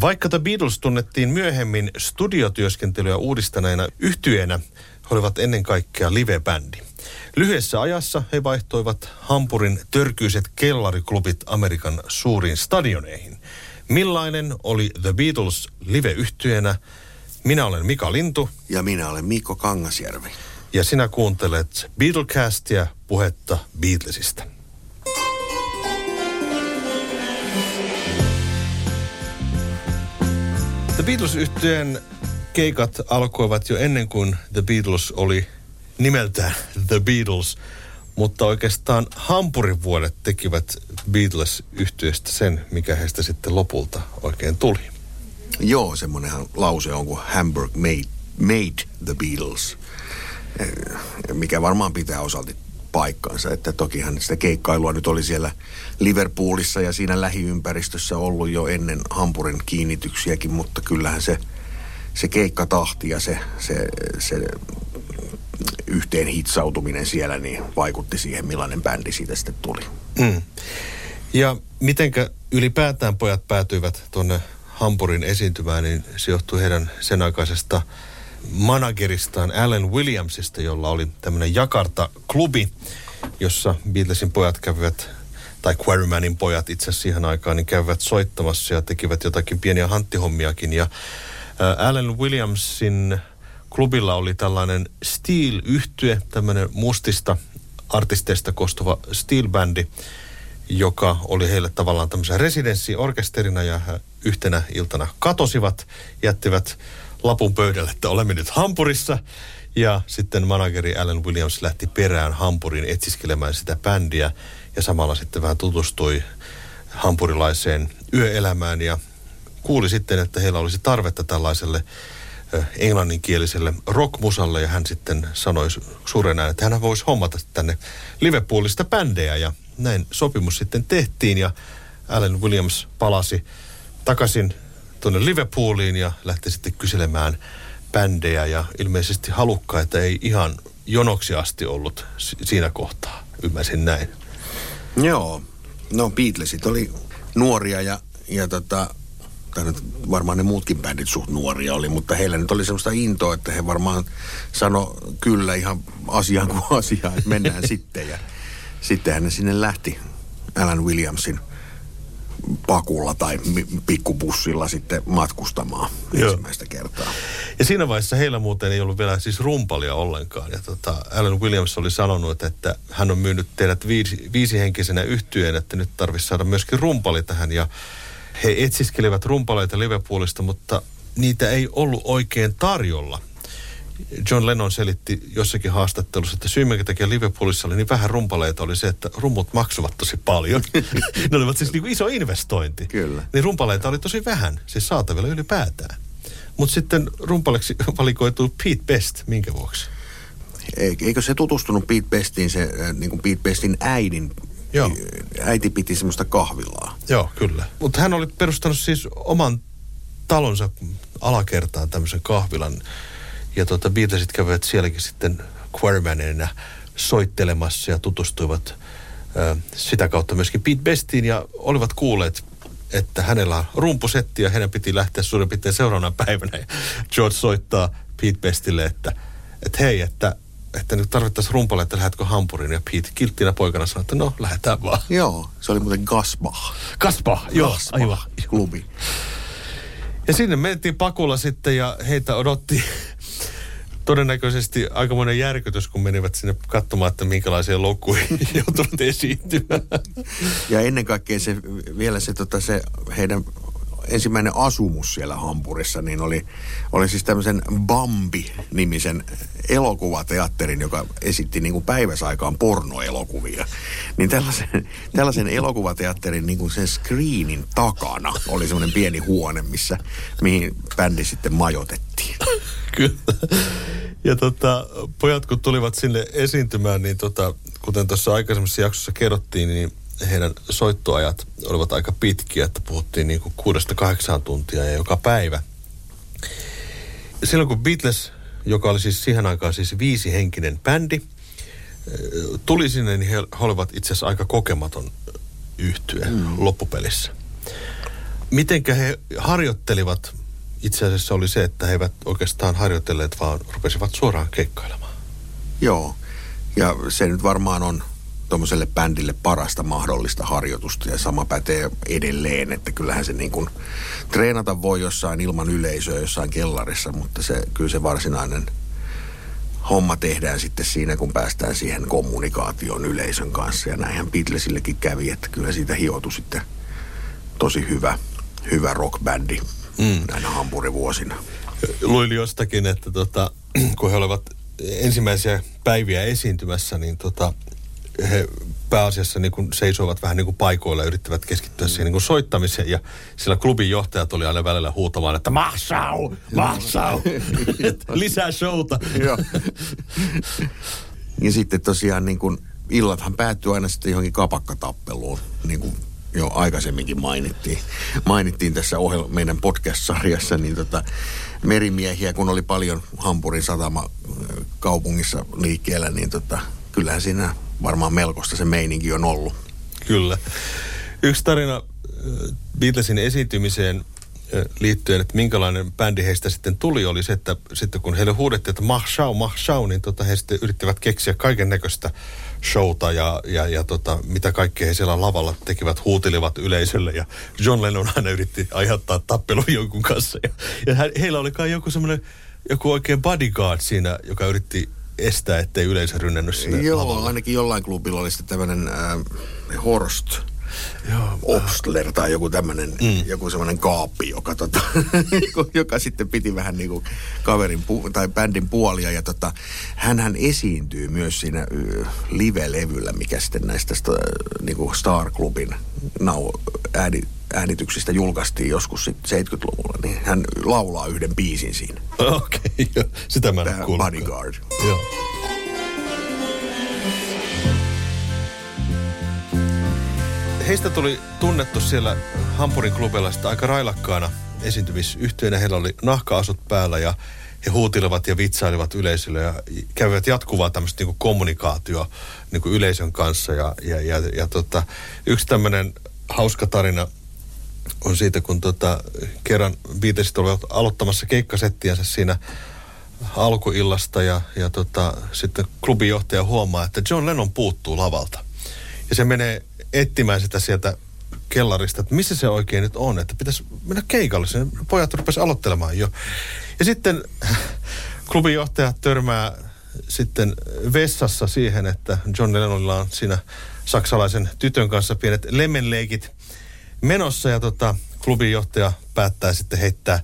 Vaikka The Beatles tunnettiin myöhemmin studiotyöskentelyä uudistaneena yhtyeenä, he olivat ennen kaikkea live-bändi. Lyhyessä ajassa he vaihtoivat Hampurin törkyiset kellariklubit Amerikan suuriin stadioneihin. Millainen oli The Beatles live-yhtyenä? Minä olen Mika Lintu. Ja minä olen Mikko Kangasjärvi. Ja sinä kuuntelet Beatlecastia puhetta Beatlesista. The beatles yhtyeen keikat alkoivat jo ennen kuin The Beatles oli nimeltään The Beatles, mutta oikeastaan Hampurin vuodet tekivät beatles yhtyeestä sen, mikä heistä sitten lopulta oikein tuli. Joo, semmoinenhan lause on kuin Hamburg made, made the Beatles, eh, mikä varmaan pitää osalti paikkansa. Että tokihan sitä keikkailua nyt oli siellä Liverpoolissa ja siinä lähiympäristössä ollut jo ennen Hampurin kiinnityksiäkin, mutta kyllähän se, se keikkatahti ja se, se, se yhteen hitsautuminen siellä niin vaikutti siihen, millainen bändi siitä sitten tuli. Mm. Ja mitenkä ylipäätään pojat päätyivät tuonne Hampurin esiintymään, niin se johtui heidän sen aikaisesta manageristaan Alan Williamsista, jolla oli tämmöinen Jakarta-klubi, jossa Beatlesin pojat kävivät, tai Quarrymanin pojat itse asiassa siihen aikaan, niin kävivät soittamassa ja tekivät jotakin pieniä hanttihommiakin. Ja Alan Williamsin klubilla oli tällainen steel yhtye tämmöinen mustista artisteista koostuva steel-bändi, joka oli heille tavallaan tämmöisen residenssiorkesterina ja yhtenä iltana katosivat, jättivät lapun pöydälle, että olemme nyt Hampurissa. Ja sitten manageri Alan Williams lähti perään Hampurin etsiskelemään sitä bändiä. Ja samalla sitten vähän tutustui hampurilaiseen yöelämään ja kuuli sitten, että heillä olisi tarvetta tällaiselle englanninkieliselle rockmusalle. Ja hän sitten sanoi suuren että hän voisi hommata tänne Liverpoolista bändejä. Ja näin sopimus sitten tehtiin ja Alan Williams palasi takaisin tuonne Liverpooliin ja lähti sitten kyselemään bändejä ja ilmeisesti halukkaita ei ihan jonoksi asti ollut siinä kohtaa. Ymmärsin näin. Joo. No Beatlesit oli nuoria ja, ja tota, tai nyt varmaan ne muutkin bändit suht nuoria oli, mutta heillä nyt oli semmoista intoa, että he varmaan sano kyllä ihan asiaan kuin asiaan, että mennään sitten. Ja sittenhän ne sinne lähti Alan Williamsin pakulla tai pikkubussilla sitten matkustamaan Joo. ensimmäistä kertaa. Ja siinä vaiheessa heillä muuten ei ollut vielä siis rumpalia ollenkaan. Ja tota, Alan Williams oli sanonut, että hän on myynyt teidät viisi, viisihenkisenä yhtyeen, että nyt tarvitsisi saada myöskin rumpali tähän. Ja he etsiskelivät rumpaleita Liverpoolista, mutta niitä ei ollut oikein tarjolla. John Lennon selitti jossakin haastattelussa, että syy, minkä takia Liverpoolissa oli niin vähän rumpaleita, oli se, että rummut maksuvat tosi paljon. ne olivat siis niin iso investointi. Kyllä. Niin rumpaleita oli tosi vähän, siis saatavilla ylipäätään. Mutta sitten rumpaleksi valikoituu Pete Best, minkä vuoksi? Eikö se tutustunut Pete Bestiin, se äh, niin kuin Pete Bestin äidin Joo. Äiti piti semmoista kahvilaa. Joo, kyllä. Mutta hän oli perustanut siis oman talonsa alakertaan tämmöisen kahvilan. Ja tota, Beatlesit kävivät sielläkin sitten Quarrymanina soittelemassa ja tutustuivat ö, sitä kautta myöskin Pete Bestiin ja olivat kuulleet, että hänellä on rumpusetti ja hänen piti lähteä suurin piirtein seuraavana päivänä. Ja George soittaa Pete Bestille, että, että hei, että että nyt tarvittaisiin rumpalle, että lähdetkö Hampuriin. Ja Pete kilttinä poikana sanoi, että no, lähdetään vaan. Joo, se oli muuten Gasbach. Gasbach, joo, Gasbach, aivan. Klubi. Ja sinne mentiin pakulla sitten ja heitä odotti todennäköisesti aikamoinen järkytys, kun menivät sinne katsomaan, että minkälaisia loukkuja joutuvat esiintymään. Ja ennen kaikkea se, vielä se, tota, se heidän ensimmäinen asumus siellä Hampurissa, niin oli, oli siis tämmöisen Bambi-nimisen elokuvateatterin, joka esitti niin kuin päiväsaikaan pornoelokuvia. Niin tällaisen, tällaisen elokuvateatterin niin kuin sen screenin takana oli semmoinen pieni huone, missä, mihin bändi sitten majotettiin. Kyllä. Ja tota, pojat kun tulivat sinne esiintymään, niin tota, kuten tuossa aikaisemmassa jaksossa kerrottiin, niin heidän soittoajat olivat aika pitkiä, että puhuttiin niin kuin kuudesta kahdeksaan tuntia ja joka päivä. Silloin kun Beatles, joka oli siis siihen aikaan siis viisihenkinen bändi, tuli sinne, niin he, he olivat itse asiassa aika kokematon yhtye mm. loppupelissä. Mitenkä he harjoittelivat? Itse asiassa oli se, että he eivät oikeastaan harjoitelleet, vaan rupesivat suoraan keikkailemaan. Joo, ja se nyt varmaan on tuommoiselle bändille parasta mahdollista harjoitusta ja sama pätee edelleen, että kyllähän se niin kuin treenata voi jossain ilman yleisöä jossain kellarissa, mutta se, kyllä se varsinainen homma tehdään sitten siinä, kun päästään siihen kommunikaation yleisön kanssa ja näinhän Beatlesillekin kävi, että kyllä siitä hiotui sitten tosi hyvä, hyvä rockbändi mm. näinä hampurivuosina. Luin jostakin, että tota, kun he olivat ensimmäisiä päiviä esiintymässä, niin tota, he pääasiassa niin kuin seisoivat vähän niin kuin paikoilla ja yrittävät keskittyä siihen niin kuin soittamiseen. Ja sillä klubin johtajat oli aina välillä huutamaan, että mahsau, mahsau, lisää showta. ja sitten tosiaan niin kuin illathan päättyy aina sitten johonkin kapakkatappeluun, niin kuin jo aikaisemminkin mainittiin, mainittiin tässä ohel- meidän podcast-sarjassa, niin tota, merimiehiä, kun oli paljon Hampurin satama kaupungissa liikkeellä, niin tota, kyllähän siinä varmaan melkoista se meininki on ollut. Kyllä. Yksi tarina Beatlesin esiintymiseen liittyen, että minkälainen bändi heistä sitten tuli, oli se, että sitten kun heille huudettiin, että mah shau, mah shau, niin tota, he sitten yrittivät keksiä kaiken näköistä showta ja, ja, ja tota, mitä kaikkea he siellä lavalla tekivät, huutelivat yleisölle ja John Lennon aina yritti aiheuttaa tappelun jonkun kanssa ja, ja heillä oli kai joku semmoinen, joku oikein bodyguard siinä, joka yritti estää, ettei yleisö rynnännyt sinne Joo, lavalle. ainakin jollain klubilla oli sitten tämmöinen äh, Horst Joo, Obstler tai joku tämmöinen, mm. joku semmoinen kaappi, joka, tota, joka sitten piti vähän niin kuin kaverin pu- tai bändin puolia. Ja tota, hän esiintyy myös siinä live-levyllä, mikä sitten näistä sta, niin kuin Star Clubin nau- ääni, äänityksistä julkaistiin joskus 70-luvulla, niin hän laulaa yhden biisin siinä. Okei, okay, sitä mä en Bodyguard. Joo. Heistä tuli tunnettu siellä Hampurin klubilla sitä aika railakkaana esiintymisyhteenä. Heillä oli nahkaasut päällä ja he huutilivat ja vitsailivat yleisölle ja kävivät jatkuvaa tämmöistä niin kommunikaatio niin yleisön kanssa. Ja, ja, ja, ja tota, yksi tämmöinen hauska tarina on siitä, kun tota, kerran Beatlesit olivat aloittamassa keikkasettiänsä siinä alkuillasta ja, ja tota, sitten klubijohtaja huomaa, että John Lennon puuttuu lavalta. Ja se menee etsimään sitä sieltä kellarista, että missä se oikein nyt on, että pitäisi mennä keikalle. Sen pojat rupesi aloittelemaan jo. Ja sitten klubijohtaja törmää sitten vessassa siihen, että John Lennonilla on siinä saksalaisen tytön kanssa pienet lemmenleikit menossa ja tota, klubinjohtaja päättää sitten heittää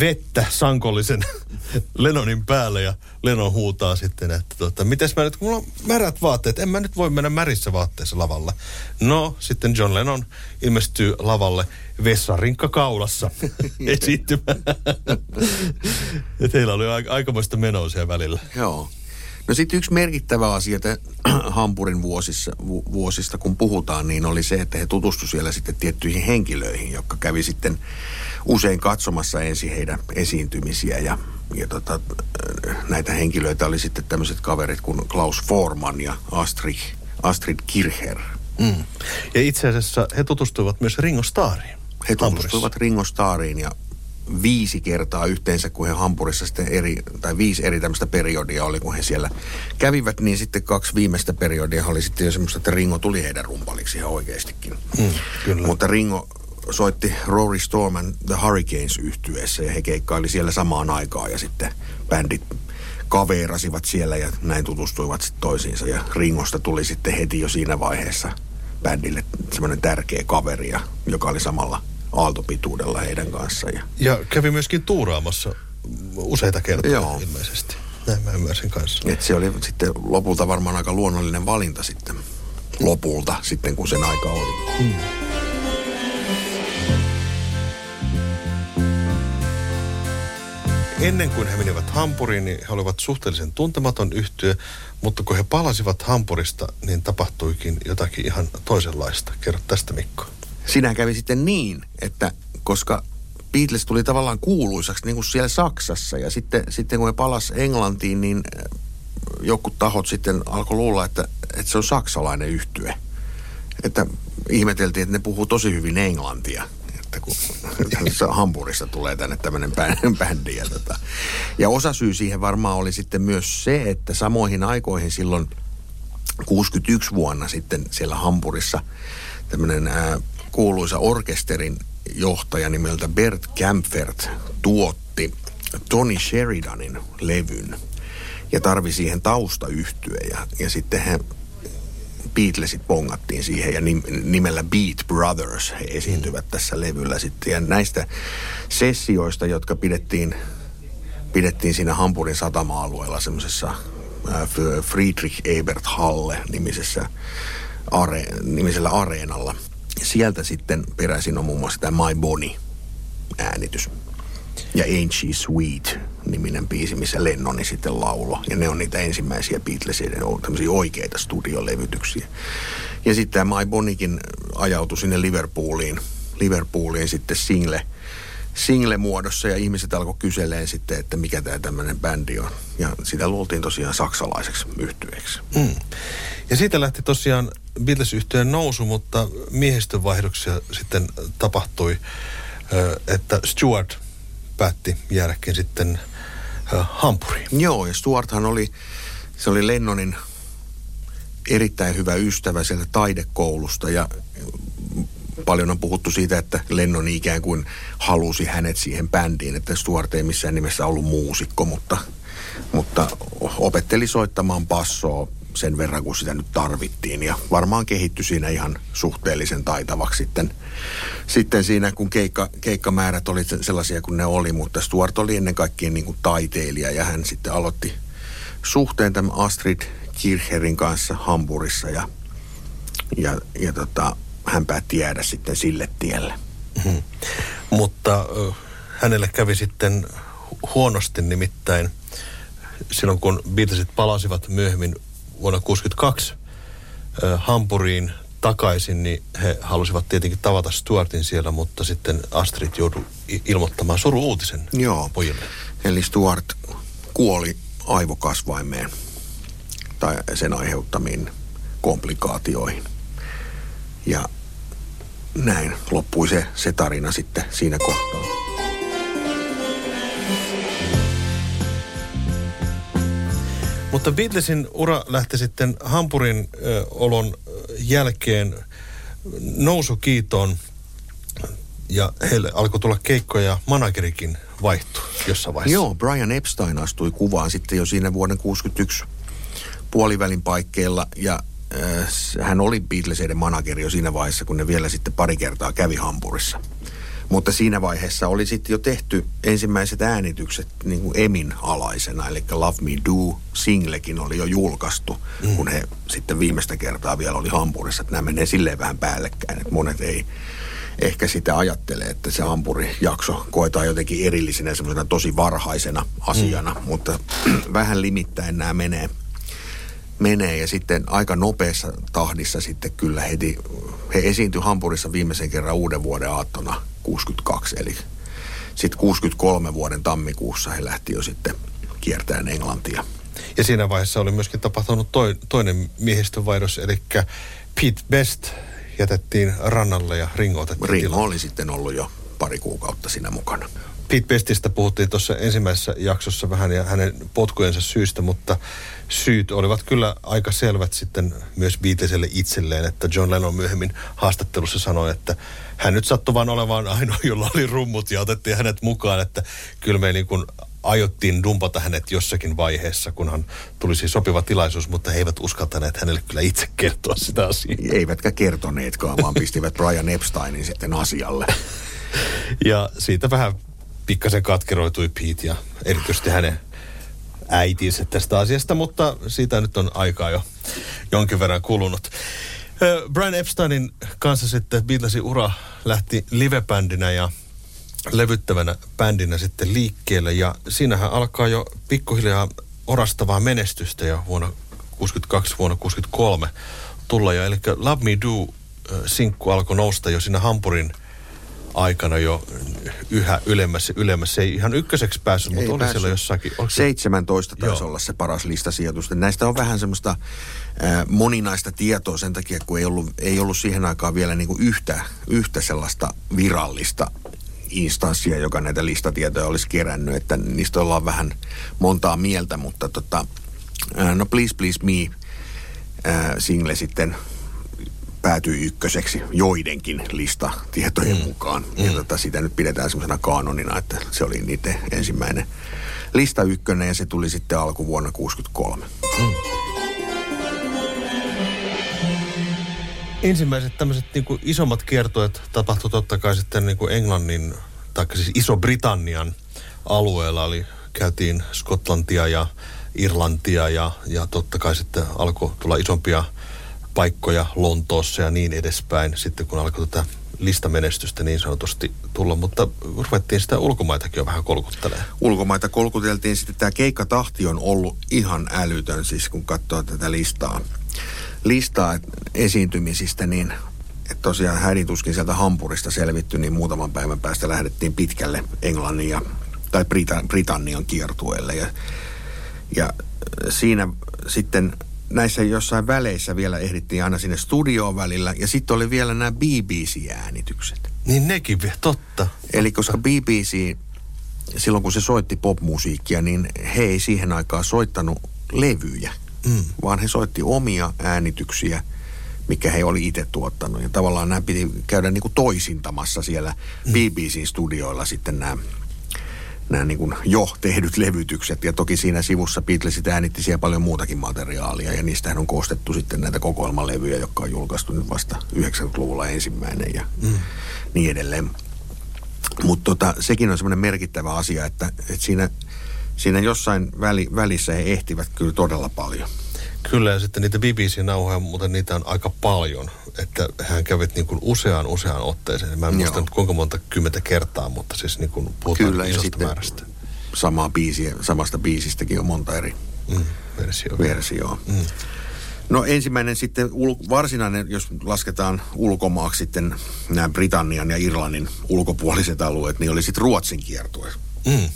vettä sankollisen Lenonin päälle ja Lenon huutaa sitten, että tota, mites mä nyt, kun mulla on märät vaatteet, en mä nyt voi mennä märissä vaatteissa lavalle. No, sitten John Lennon ilmestyy lavalle vessarinkka kaulassa esiintymään. että heillä oli aikamoista menoa siellä välillä. Joo. No sitten yksi merkittävä asia te, Hampurin vuosissa, vu, vuosista, kun puhutaan, niin oli se, että he tutustuivat siellä sitten tiettyihin henkilöihin, jotka kävi sitten usein katsomassa ensin heidän esiintymisiä ja, ja tota, näitä henkilöitä oli sitten tämmöiset kaverit kuin Klaus Forman ja Astrid, Astrid Kircher. Mm. Ja itse asiassa he tutustuivat myös Ringo Starriin. He tutustuivat Ringo Starriin ja viisi kertaa yhteensä, kun he Hampurissa sitten eri, tai viisi eri tämmöistä periodia oli, kun he siellä kävivät, niin sitten kaksi viimeistä periodia oli sitten jo semmoista, että Ringo tuli heidän rumpaliksi ihan oikeastikin. Mm, kyllä. Mutta Ringo soitti Rory Storm and The Hurricanes yhtyeessä ja he keikkaili siellä samaan aikaan ja sitten bändit kaveerasivat siellä ja näin tutustuivat sitten toisiinsa ja Ringosta tuli sitten heti jo siinä vaiheessa bändille semmoinen tärkeä kaveri, joka oli samalla aaltopituudella heidän kanssaan. Ja, ja kävi myöskin tuuraamassa useita kertoja Joo. ilmeisesti. Näin mä ymmärsin kanssa. Et se oli sitten lopulta varmaan aika luonnollinen valinta sitten lopulta, sitten kun sen aika oli. Hmm. Ennen kuin he menivät Hampuriin, niin he olivat suhteellisen tuntematon yhtyö, mutta kun he palasivat Hampurista, niin tapahtuikin jotakin ihan toisenlaista. Kerro tästä Mikko. Siinä kävi sitten niin, että koska Beatles tuli tavallaan kuuluisaksi niin kuin siellä Saksassa ja sitten, sitten kun he palas Englantiin, niin äh, joku tahot sitten alkoi luulla, että, että se on saksalainen yhtye. Että ihmeteltiin, että ne puhuu tosi hyvin englantia. Että kun Hampurissa tulee tänne tämmöinen bändi. Ja, tota. ja osa syy siihen varmaan oli sitten myös se, että samoihin aikoihin silloin 61 vuonna sitten siellä Hampurissa tämmöinen kuuluisa orkesterin johtaja nimeltä Bert Kampfert tuotti Tony Sheridanin levyn ja tarvi siihen taustayhtyä ja, ja sitten he Beatlesit pongattiin siihen ja nimellä Beat Brothers he esiintyvät mm. tässä levyllä sitten. Ja näistä sessioista, jotka pidettiin, pidettiin siinä Hampurin satama-alueella semmoisessa äh, Friedrich Ebert Halle nimisessä are, nimisellä areenalla. Sieltä sitten peräisin on muun muassa tämä My Bonnie äänitys. Ja Ain't She Sweet niminen biisi, missä Lennoni sitten laulo. Ja ne on niitä ensimmäisiä Beatlesin tämmöisiä oikeita studiolevytyksiä. Ja sitten tämä My Bonniekin ajautui sinne Liverpooliin, Liverpooliin sitten single, single-muodossa ja ihmiset alkoi kyseleen sitten, että mikä tämä tämmöinen bändi on. Ja sitä luultiin tosiaan saksalaiseksi yhtyeeksi. Mm. Ja siitä lähti tosiaan beatles yhtyeen nousu, mutta miehistönvaihdoksia sitten tapahtui, että Stuart päätti jäädäkin sitten Hampuriin. Joo, ja Stuarthan oli, se oli Lennonin erittäin hyvä ystävä sieltä taidekoulusta ja paljon on puhuttu siitä, että Lennon ikään kuin halusi hänet siihen bändiin, että Stuart ei missään nimessä ollut muusikko, mutta, mutta opetteli soittamaan passoa sen verran, kun sitä nyt tarvittiin. Ja varmaan kehittyi siinä ihan suhteellisen taitavaksi sitten, sitten siinä, kun keikka, keikkamäärät oli sellaisia kuin ne oli. Mutta Stuart oli ennen kaikkea niin kuin taiteilija ja hän sitten aloitti suhteen tämän Astrid Kircherin kanssa Hamburissa ja, ja, ja tota, hän päätti jäädä sitten sille tielle. Mm-hmm. Mutta äh, hänelle kävi sitten huonosti nimittäin silloin, kun Beatlesit palasivat myöhemmin vuonna 1962 äh, Hampuriin takaisin, niin he halusivat tietenkin tavata Stuartin siellä, mutta sitten Astrid joutui ilmoittamaan suru-uutisen Joo. pojille. Eli Stuart kuoli aivokasvaimeen tai sen aiheuttamiin komplikaatioihin. Ja näin loppui se, se tarina sitten siinä kohtaa. Mutta Beatlesin ura lähti sitten Hampurin ö, olon jälkeen nousukiitoon ja heille alkoi tulla keikkoja ja managerikin vaihtui jossain vaiheessa. Joo, Brian Epstein astui kuvaan sitten jo siinä vuoden 61 puolivälin paikkeilla ja hän oli Beatleseiden manageri jo siinä vaiheessa, kun ne vielä sitten pari kertaa kävi Hampurissa. Mutta siinä vaiheessa oli sitten jo tehty ensimmäiset äänitykset niin kuin Emin alaisena, eli Love Me Do singlekin oli jo julkaistu, mm. kun he sitten viimeistä kertaa vielä oli Hampurissa. Että nämä menee silleen vähän päällekkäin, että monet ei ehkä sitä ajattele, että se Hampuri-jakso koetaan jotenkin erillisenä semmoisena tosi varhaisena asiana, mm. mutta vähän limittäin nämä menee menee ja sitten aika nopeassa tahdissa sitten kyllä heti, he esiintyi Hampurissa viimeisen kerran uuden vuoden aattona 62, eli sitten 63 vuoden tammikuussa he lähti jo sitten kiertämään Englantia. Ja siinä vaiheessa oli myöskin tapahtunut toi, toinen miehistönvaihdos, eli Pete Best jätettiin rannalle ja Ringo otettiin Ringo tilalle. oli sitten ollut jo pari kuukautta siinä mukana. Pete Bestistä puhuttiin tuossa ensimmäisessä jaksossa vähän ja hänen potkujensa syystä, mutta syyt olivat kyllä aika selvät sitten myös Beatlesille itselleen, että John Lennon myöhemmin haastattelussa sanoi, että hän nyt sattui vaan olemaan ainoa, jolla oli rummut ja otettiin hänet mukaan, että kyllä me niin kuin aiottiin dumpata hänet jossakin vaiheessa, kunhan tulisi sopiva tilaisuus, mutta he eivät uskaltaneet hänelle kyllä itse kertoa sitä asiaa. Eivätkä kertoneetkaan, vaan pistivät Brian Epsteinin sitten asialle. ja siitä vähän pikkasen katkeroitui Pete ja erityisesti hänen äitinsä tästä asiasta, mutta siitä nyt on aikaa jo jonkin verran kulunut. Brian Epsteinin kanssa sitten Beatlesin ura lähti livebändinä ja levyttävänä bändinä sitten liikkeelle. Ja siinähän alkaa jo pikkuhiljaa orastavaa menestystä jo vuonna 62, vuonna 63 tulla jo. Eli Love Me Do sinkku alkoi nousta jo siinä Hampurin aikana jo yhä ylemmässä, ylemmässä. Ei ihan ykköseksi päässyt, mutta Ei oli päässyt. siellä jossakin. Oliko se- 17 taisi Joo. olla se paras listasijoitus. Näistä on vähän semmoista äh, moninaista tietoa sen takia, kun ei ollut, ei ollut siihen aikaan vielä niin kuin yhtä, yhtä sellaista virallista instanssia, joka näitä listatietoja olisi kerännyt, että niistä ollaan vähän montaa mieltä, mutta tota, no Please Please Me äh, single sitten päätyi ykköseksi joidenkin listatietojen mm. mukaan. Ja tota, sitä nyt pidetään semmoisena kanonina, että se oli niiden ensimmäinen lista ykkönen ja se tuli sitten alkuvuonna 63. Ensimmäiset tämmöiset niin kuin isommat kiertueet tapahtui totta kai sitten niin kuin Englannin, tai siis Iso-Britannian alueella. Eli käytiin Skotlantia ja Irlantia ja, ja totta kai sitten alkoi tulla isompia paikkoja Lontoossa ja niin edespäin. Sitten kun alkoi tätä listamenestystä niin sanotusti tulla, mutta ruvettiin sitä ulkomaitakin jo vähän kolkuttelemaan. Ulkomaita kolkuteltiin sitten. Tämä keikkatahti on ollut ihan älytön, siis kun katsoo tätä listaa, listaa esiintymisistä, niin että tosiaan hädituskin sieltä Hampurista selvitty, niin muutaman päivän päästä lähdettiin pitkälle Englannin ja, tai Brita- Britannian kiertueelle. Ja, ja siinä sitten näissä jossain väleissä vielä ehdittiin aina sinne studioon välillä. Ja sitten oli vielä nämä BBC-äänitykset. Niin nekin vielä, totta. Eli koska BBC, silloin kun se soitti popmusiikkia, niin he ei siihen aikaan soittanut levyjä, Mm. vaan he soitti omia äänityksiä, mikä he oli itse tuottanut. Ja tavallaan nämä piti käydä niin kuin toisintamassa siellä mm. BBC-studioilla sitten nämä, nämä niin kuin jo tehdyt levytykset. Ja toki siinä sivussa Beatlesit äänitti siellä paljon muutakin materiaalia. Ja niistähän on koostettu sitten näitä kokoelmalevyjä, jotka on julkaistu nyt vasta 90-luvulla ensimmäinen ja mm. niin edelleen. Mutta tota, sekin on semmoinen merkittävä asia, että, että siinä, siinä jossain väli, välissä he ehtivät kyllä todella paljon. Kyllä, ja sitten niitä BBC-nauhoja, mutta niitä on aika paljon. Että hän kävit niin kuin useaan useaan otteeseen. Mä en Joo. muista nyt kuinka monta kymmentä kertaa, mutta siis niin kuin puhutaan Kyllä, ja isosta sitten määrästä. samaa biisiä, samasta biisistäkin on monta eri Mm, versio. versioa. Mm. No ensimmäinen sitten ul- varsinainen, jos lasketaan ulkomaaksi sitten nämä Britannian ja Irlannin ulkopuoliset alueet, niin oli sitten Ruotsin kiertue. Mm.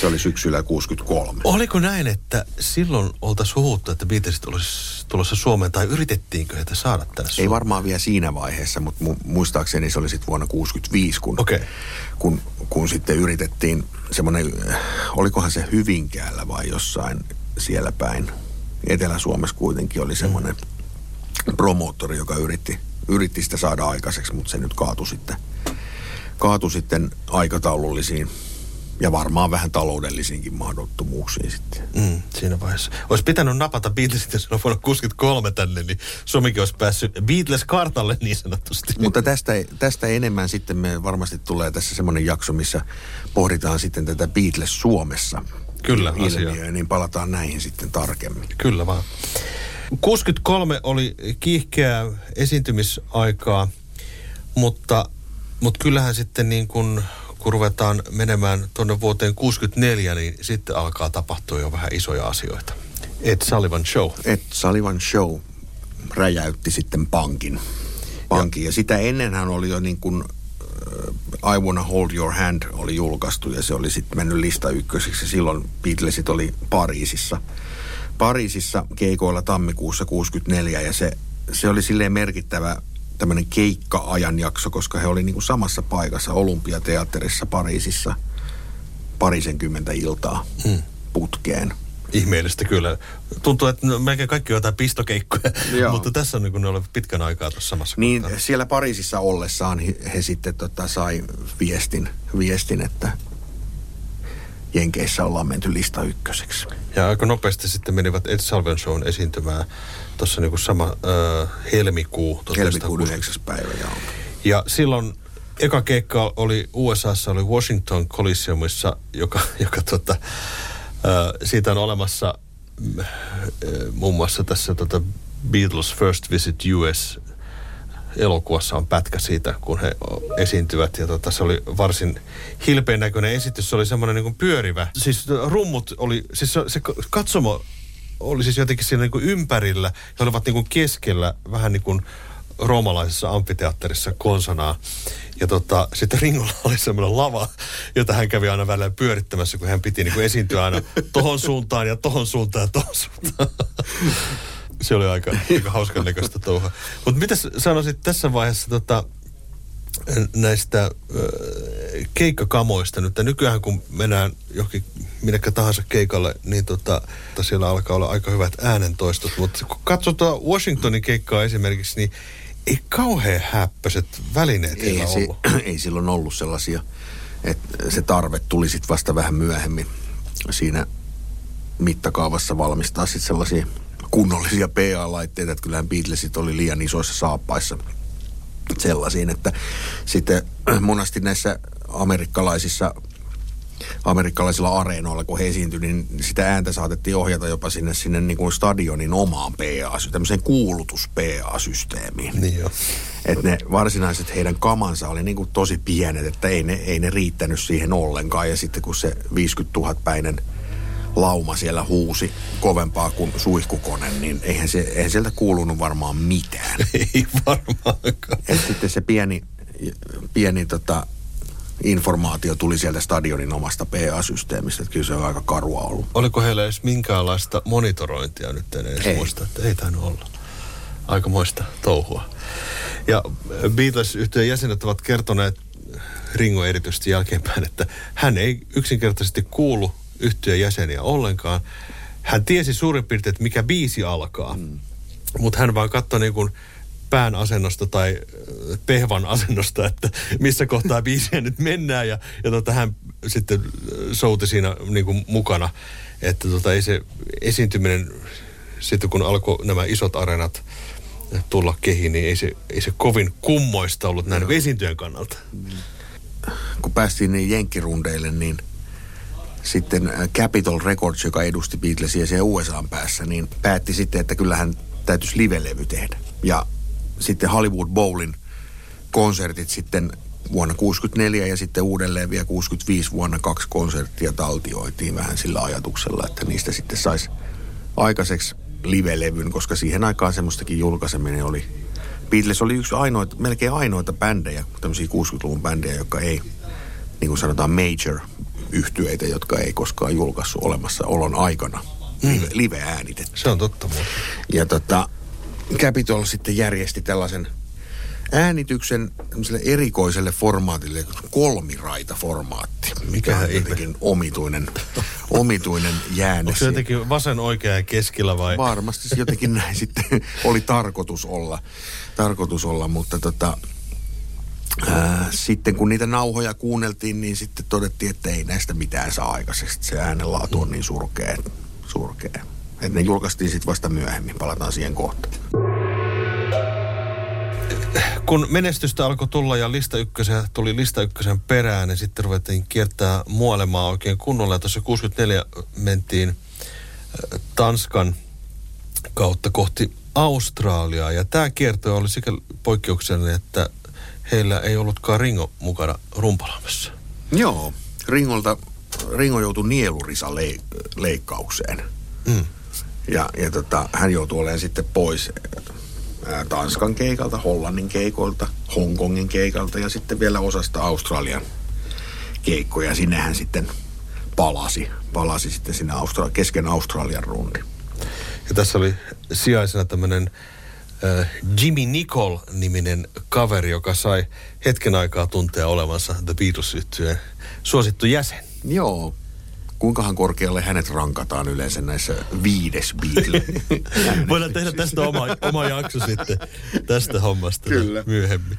Se oli syksyllä 63. Oliko näin, että silloin oltaisiin huhuttu, että Beatlesit olisi tulossa Suomeen, tai yritettiinkö heitä saada tänne Ei Suomeen? varmaan vielä siinä vaiheessa, mutta mu- muistaakseni se oli sitten vuonna 65, kun, Okei. kun, kun sitten yritettiin semmoinen, olikohan se Hyvinkäällä vai jossain siellä päin. Etelä-Suomessa kuitenkin oli semmoinen promoottori, joka yritti, yritti sitä saada aikaiseksi, mutta se nyt kaatui sitten, kaatui sitten aikataulullisiin ja varmaan vähän taloudellisiinkin mahdottomuuksiin sitten. Mm, siinä vaiheessa. Olisi pitänyt napata Beatlesit, jos on vuonna 63 tänne, niin Suomikin olisi päässyt Beatles-kartalle niin sanotusti. Mutta tästä, tästä enemmän sitten me varmasti tulee tässä semmoinen jakso, missä pohditaan sitten tätä Beatles Suomessa. Kyllä, ilmiöä, asia. niin palataan näihin sitten tarkemmin. Kyllä vaan. 63 oli kiihkeää esiintymisaikaa, mutta, mutta kyllähän sitten niin kun, kun ruvetaan menemään tuonne vuoteen 64, niin sitten alkaa tapahtua jo vähän isoja asioita. Ed Sullivan Show. Ed Sullivan Show räjäytti sitten pankin. pankin. Ja, ja sitä ennenhän oli jo niin kuin äh, I Wanna Hold Your Hand oli julkaistu ja se oli sitten mennyt lista ykköseksi. Silloin Beatlesit oli Pariisissa. Pariisissa keikoilla tammikuussa 64 ja se, se oli silleen merkittävä tämmöinen keikka-ajanjakso, koska he oli niin samassa paikassa Olympiateatterissa Pariisissa parisenkymmentä iltaa Mm. putkeen. Ihmeellistä kyllä. Tuntuu, että no, melkein kaikki on jotain pistokeikkoja, Joo. mutta tässä on niin ne olivat pitkän aikaa tuossa samassa Niin kohtaa. siellä Pariisissa ollessaan he, he sitten tota, sai viestin, viestin, että Jenkeissä ollaan menty lista ykköseksi. Ja aika nopeasti sitten menivät Ed Sullivan Shown esiintymään tuossa niin sama äh, helmikuu. Helmikuun 1960. 9. päivä, joo. Ja silloin eka keikka oli USAssa, oli Washington Coliseumissa, joka, joka tota, äh, siitä on olemassa äh, muun muassa tässä tota Beatles First Visit US elokuvassa on pätkä siitä, kun he esiintyvät. Ja tota, se oli varsin hilpeän näköinen esitys. Se oli semmoinen niin pyörivä. Siis rummut oli, siis se, se katsomo oli siis jotenkin siinä niin kuin ympärillä. He olivat niin kuin keskellä vähän niin kuin roomalaisessa amfiteatterissa konsonaa. Ja tota, sitten Ringolla oli semmoinen lava, jota hän kävi aina välillä pyörittämässä, kun hän piti niin kuin esiintyä aina tohon suuntaan ja tohon suuntaan ja tohon suuntaan. Se oli aika, aika hauskan näköistä touhaa. Mutta mitä sanoisit tässä vaiheessa tota, näistä keikkakamoista nyt. Nykyään kun mennään johonkin minnekä tahansa keikalle, niin tota, siellä alkaa olla aika hyvät äänentoistot. Mutta kun katsotaan Washingtonin keikkaa esimerkiksi, niin ei kauhean häppöiset välineet ei, se, ollut. ei silloin ollut sellaisia, että se tarve tuli sitten vasta vähän myöhemmin siinä mittakaavassa valmistaa sitten sellaisia kunnollisia PA-laitteita, että kyllähän Beatlesit oli liian isoissa saappaissa sellaisiin, että sitten monasti näissä amerikkalaisissa amerikkalaisilla areenoilla, kun he esiintyi, niin sitä ääntä saatettiin ohjata jopa sinne, sinne niin kuin stadionin omaan PA, tämmöiseen kuulutus-PA-systeemiin. Niin jo. Että ne varsinaiset heidän kamansa oli niin kuin tosi pienet, että ei ne, ei ne riittänyt siihen ollenkaan. Ja sitten kun se 50 000 päinen lauma siellä huusi kovempaa kuin suihkukone, niin eihän, se, eihän sieltä kuulunut varmaan mitään. Ei varmaankaan. Et sitten se pieni, pieni tota, informaatio tuli sieltä stadionin omasta PA-systeemistä, että kyllä se on aika karua ollut. Oliko heillä edes minkäänlaista monitorointia nyt en edes ei. muista, että ei tainnut olla. Aika moista touhua. Ja Beatles-yhtiön jäsenet ovat kertoneet Ringo erityisesti jälkeenpäin, että hän ei yksinkertaisesti kuulu yhtiön jäseniä ollenkaan. Hän tiesi suurin piirtein, että mikä biisi alkaa. Mm. Mutta hän vaan katsoi niin kuin pään asennosta tai pehvan asennosta, että missä kohtaa biisiä nyt mennään. Ja, ja tota, hän sitten souti siinä niin kuin mukana, että tota, ei se esiintyminen, sitten kun alkoi nämä isot arenat tulla kehiin, niin ei se, ei se kovin kummoista ollut näin no. esiintyjän kannalta. Kun päästiin niin jenkkirundeille, niin sitten Capitol Records, joka edusti Beatlesia siellä USAn päässä, niin päätti sitten, että kyllähän täytyisi live-levy tehdä. Ja sitten Hollywood Bowlin konsertit sitten vuonna 64 ja sitten uudelleen vielä 65 vuonna kaksi konserttia taltioitiin vähän sillä ajatuksella, että niistä sitten saisi aikaiseksi live-levyn, koska siihen aikaan semmoistakin julkaiseminen oli. Beatles oli yksi ainoita, melkein ainoita bändejä, tämmöisiä 60-luvun bändejä, jotka ei, niin kuin sanotaan major yhtyeitä, jotka ei koskaan julkaissut olemassa olon aikana mm. live-äänitetty. Se on totta muuten. Ja tota, Capitol sitten järjesti tällaisen äänityksen erikoiselle formaatille, kolmiraita formaatti. Mikä on jotenkin omituinen, omituinen jäänne. Onko se jotenkin vasen, oikea ja keskellä vai? Varmasti se jotenkin näin sitten oli tarkoitus olla, tarkoitus olla mutta tota, sitten kun niitä nauhoja kuunneltiin, niin sitten todettiin, että ei näistä mitään saa aikaiseksi. Se äänenlaatu on niin surkea. surkea. Et ne julkaistiin sitten vasta myöhemmin, palataan siihen kohtaan. Kun menestystä alkoi tulla ja lista ykkösen, tuli lista ykkösen perään, niin sitten ruvettiin kiertää muolemaa oikein kunnolla. Ja tuossa 64 mentiin Tanskan kautta kohti Australiaa. Ja tämä kierto oli sekä poikkeuksellinen, että heillä ei ollutkaan Ringo mukana rumpalaamassa. Joo, Ringolta, Ringo joutui nielurisa leikkaukseen. Mm. Ja, ja tota, hän joutui olemaan sitten pois ää, Tanskan keikalta, Hollannin keikolta, Hongkongin keikalta ja sitten vielä osasta Australian keikkoja. Sinne hän sitten palasi, palasi sitten sinne Austra- kesken Australian rundi. Ja tässä oli sijaisena tämmöinen Jimmy Nicol-niminen kaveri, joka sai hetken aikaa tuntea olevansa The beatles suosittu jäsen. Joo, kuinkahan korkealle hänet rankataan yleensä näissä viides Beatle. Voidaan tehdä tästä oma, oma jakso sitten tästä hommasta Kyllä. myöhemmin.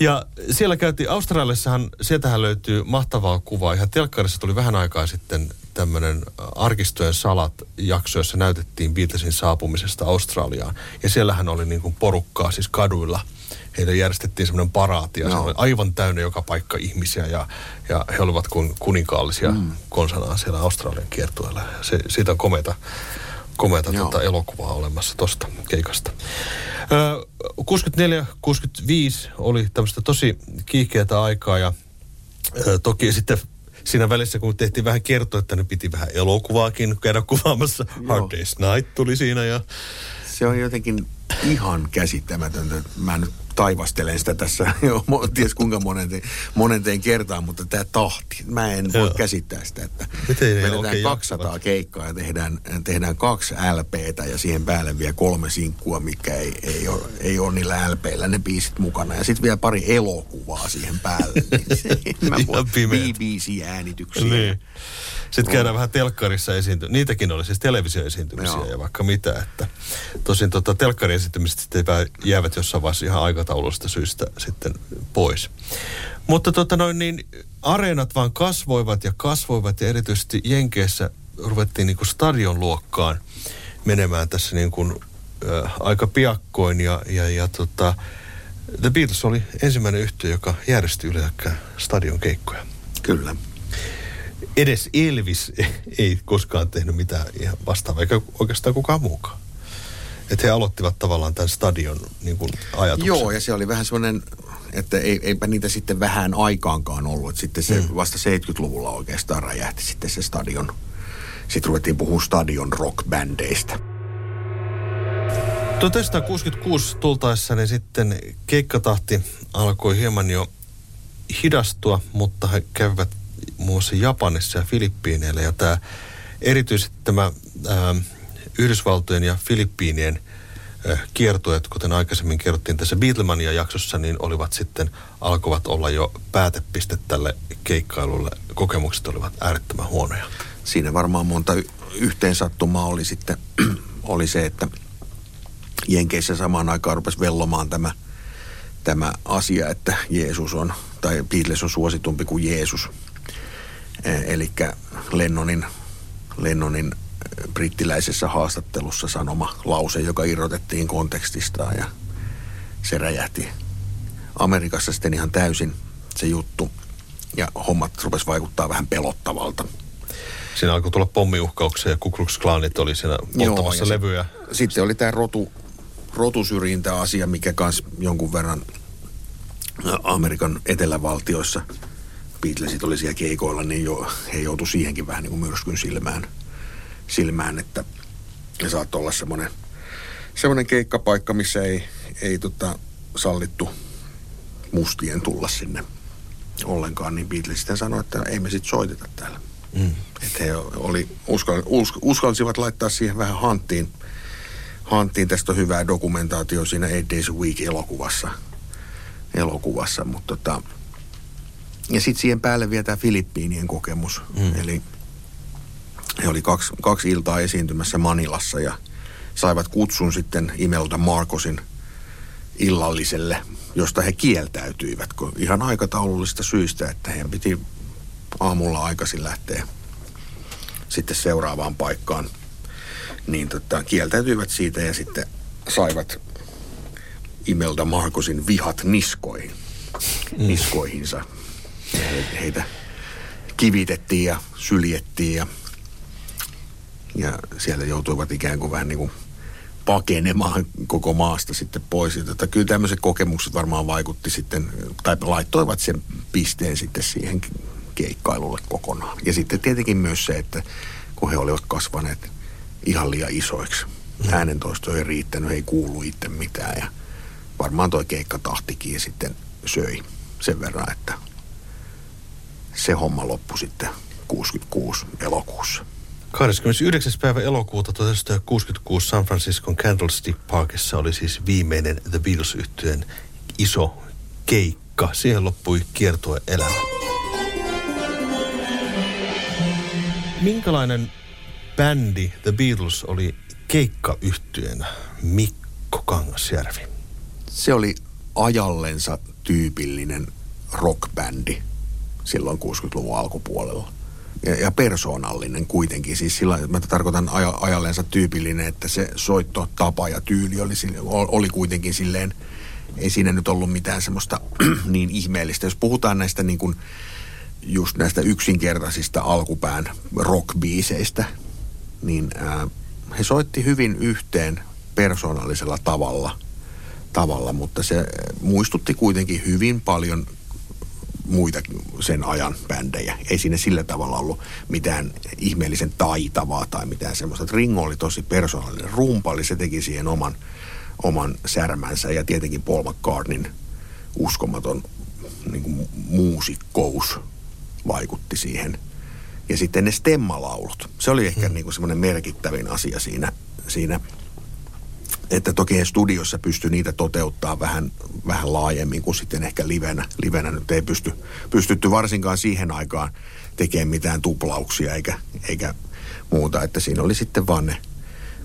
Ja siellä käytiin, Australiassahan, sieltähän löytyy mahtavaa kuvaa. Ihan telkkarissa tuli vähän aikaa sitten tämmöinen Arkistojen salat jakso, jossa näytettiin Beatlesin saapumisesta Australiaan. Ja siellähän oli niin kuin porukkaa siis kaduilla – heille järjestettiin semmoinen paraati ja no. se oli aivan täynnä joka paikka ihmisiä ja, ja he olivat kuin kuninkaallisia mm. konsanaan siellä Australian kiertueella. Se, siitä on komeita, komeita tuota elokuvaa olemassa tuosta keikasta. 64-65 oli tämmöistä tosi kiihkeätä aikaa ja toki sitten siinä välissä, kun tehtiin vähän kertoa, että ne piti vähän elokuvaakin käydä kuvaamassa. Joo. Hard Day's Night tuli siinä ja... Se on jotenkin ihan käsittämätöntä. Mä nyt taivastelen sitä tässä jo ties kuinka monenteen, monenteen kertaan, mutta tämä tahti, mä en Joo. voi käsittää sitä, että vedetään 200 jaksavat? keikkaa ja tehdään, tehdään kaksi LPtä ja siihen päälle vielä kolme sinkkua, mikä ei, ei, ole, ei ole niillä LPillä ne biisit mukana. Ja sitten vielä pari elokuvaa siihen päälle. Niin mä BBC-äänityksiä. Niin. Sitten käydään vähän telkkarissa esiinty. Niitäkin oli siis televisioesiintymisiä Joo. ja vaikka mitä. Että tosin tota, telkkariesiintymiset sitten jäävät jossain vaiheessa ihan aikataulusta syystä sitten pois. Mutta tota noin niin, areenat vaan kasvoivat ja kasvoivat ja erityisesti Jenkeissä ruvettiin niin kuin stadion luokkaan menemään tässä niin kuin, äh, aika piakkoin ja, ja, ja tota, The Beatles oli ensimmäinen yhtiö, joka järjesti yleensäkään stadion keikkoja. Kyllä edes Elvis ei koskaan tehnyt mitään ihan vastaavaa, eikä oikeastaan kukaan muukaan. Että he aloittivat tavallaan tämän stadion niin kuin ajatuksen. Joo, ja se oli vähän semmoinen, että ei, eipä niitä sitten vähän aikaankaan ollut. Että sitten se mm. vasta 70-luvulla oikeastaan räjähti sitten se stadion. Sitten ruvettiin puhua stadion rockbändeistä. 1966 tultaessa niin sitten keikkatahti alkoi hieman jo hidastua, mutta he kävivät muun muassa Japanissa ja Filippiineillä. Ja tämä, erityisesti tämä ää, Yhdysvaltojen ja Filippiinien kiertueet, kuten aikaisemmin kerrottiin tässä Beatlemania-jaksossa, niin olivat sitten, alkoivat olla jo päätepiste tälle keikkailulle. Kokemukset olivat äärettömän huonoja. Siinä varmaan monta yhteensattumaa oli sitten, oli se, että Jenkeissä samaan aikaan rupesi vellomaan tämä, tämä asia, että Jeesus on, tai Beatles on suositumpi kuin Jeesus – Eli Lennonin, Lennonin eh, brittiläisessä haastattelussa sanoma lause, joka irrotettiin kontekstistaan ja se räjähti Amerikassa sitten ihan täysin se juttu. Ja hommat rupesi vaikuttaa vähän pelottavalta. Siinä alkoi tulla pommiuhkauksia ja Ku Klux Klanit oli siinä polttamassa Joo, levyjä. Sitten, sitten oli tämä rotu, rotusyrjintä-asia, mikä kanssa jonkun verran Amerikan etelävaltioissa – Beatlesit oli siellä keikoilla, niin jo, he joutu siihenkin vähän niin kuin myrskyn silmään, silmään että ne saattoi olla semmoinen, semmoinen keikkapaikka, missä ei, ei tota, sallittu mustien tulla sinne ollenkaan, niin Beatles sitten sanoi, että ei me sitten soiteta täällä. Mm. Että he oli, uskal, us, uskalsivat laittaa siihen vähän hanttiin. Hanttiin tästä on hyvää dokumentaatio siinä Eight Days a Week elokuvassa. elokuvassa mutta tota, ja sitten siihen päälle vielä tämä Filippiinien kokemus. Mm. Eli he oli kaksi, kaksi iltaa esiintymässä Manilassa ja saivat kutsun sitten Imelda Marcosin illalliselle, josta he kieltäytyivät kun ihan aikataulullisista syistä, että heidän piti aamulla aikaisin lähteä sitten seuraavaan paikkaan. Niin tota, kieltäytyivät siitä ja sitten saivat Imelda Marcosin vihat niskoihin, mm. niskoihinsa heitä kivitettiin ja syljettiin ja, ja sieltä joutuivat ikään kuin vähän niin kuin pakenemaan koko maasta sitten pois. Ja tota, kyllä tämmöiset kokemukset varmaan vaikutti sitten, tai laittoivat sen pisteen sitten siihen keikkailulle kokonaan. Ja sitten tietenkin myös se, että kun he olivat kasvaneet ihan liian isoiksi, mm. äänentoisto ei riittänyt, ei kuulu itse mitään ja varmaan toi keikkatahtikin sitten söi sen verran, että se homma loppui sitten 66 elokuussa. 29. päivä elokuuta 1966 San Franciscon Candlestick Parkissa oli siis viimeinen The beatles yhtyeen iso keikka. Siihen loppui kiertue elämä. Minkälainen bändi The Beatles oli keikkayhtyeenä Mikko Kangasjärvi? Se oli ajallensa tyypillinen rockbändi silloin 60-luvun alkupuolella. Ja, ja persoonallinen kuitenkin. Siis sillä, mä tarkoitan aja, ajallensa tyypillinen, että se soittotapa ja tyyli oli, oli kuitenkin silleen, ei siinä nyt ollut mitään semmoista niin ihmeellistä. Jos puhutaan näistä niin kuin, just näistä yksinkertaisista alkupään rockbiiseistä, niin ää, he soitti hyvin yhteen persoonallisella tavalla, tavalla, mutta se muistutti kuitenkin hyvin paljon muita sen ajan bändejä. Ei siinä sillä tavalla ollut mitään ihmeellisen taitavaa tai mitään semmoista. Ringo oli tosi persoonallinen rumpali, se teki siihen oman, oman särmänsä ja tietenkin Paul McCartneyn uskomaton niin kuin muusikkous vaikutti siihen. Ja sitten ne stemmalaulut. Se oli ehkä mm. niin kuin semmoinen merkittävin asia siinä, siinä että toki he studiossa pysty niitä toteuttaa vähän, vähän laajemmin kuin sitten ehkä livenä. Livenä nyt ei pysty, pystytty varsinkaan siihen aikaan tekemään mitään tuplauksia eikä, eikä muuta. Että siinä oli sitten vaan ne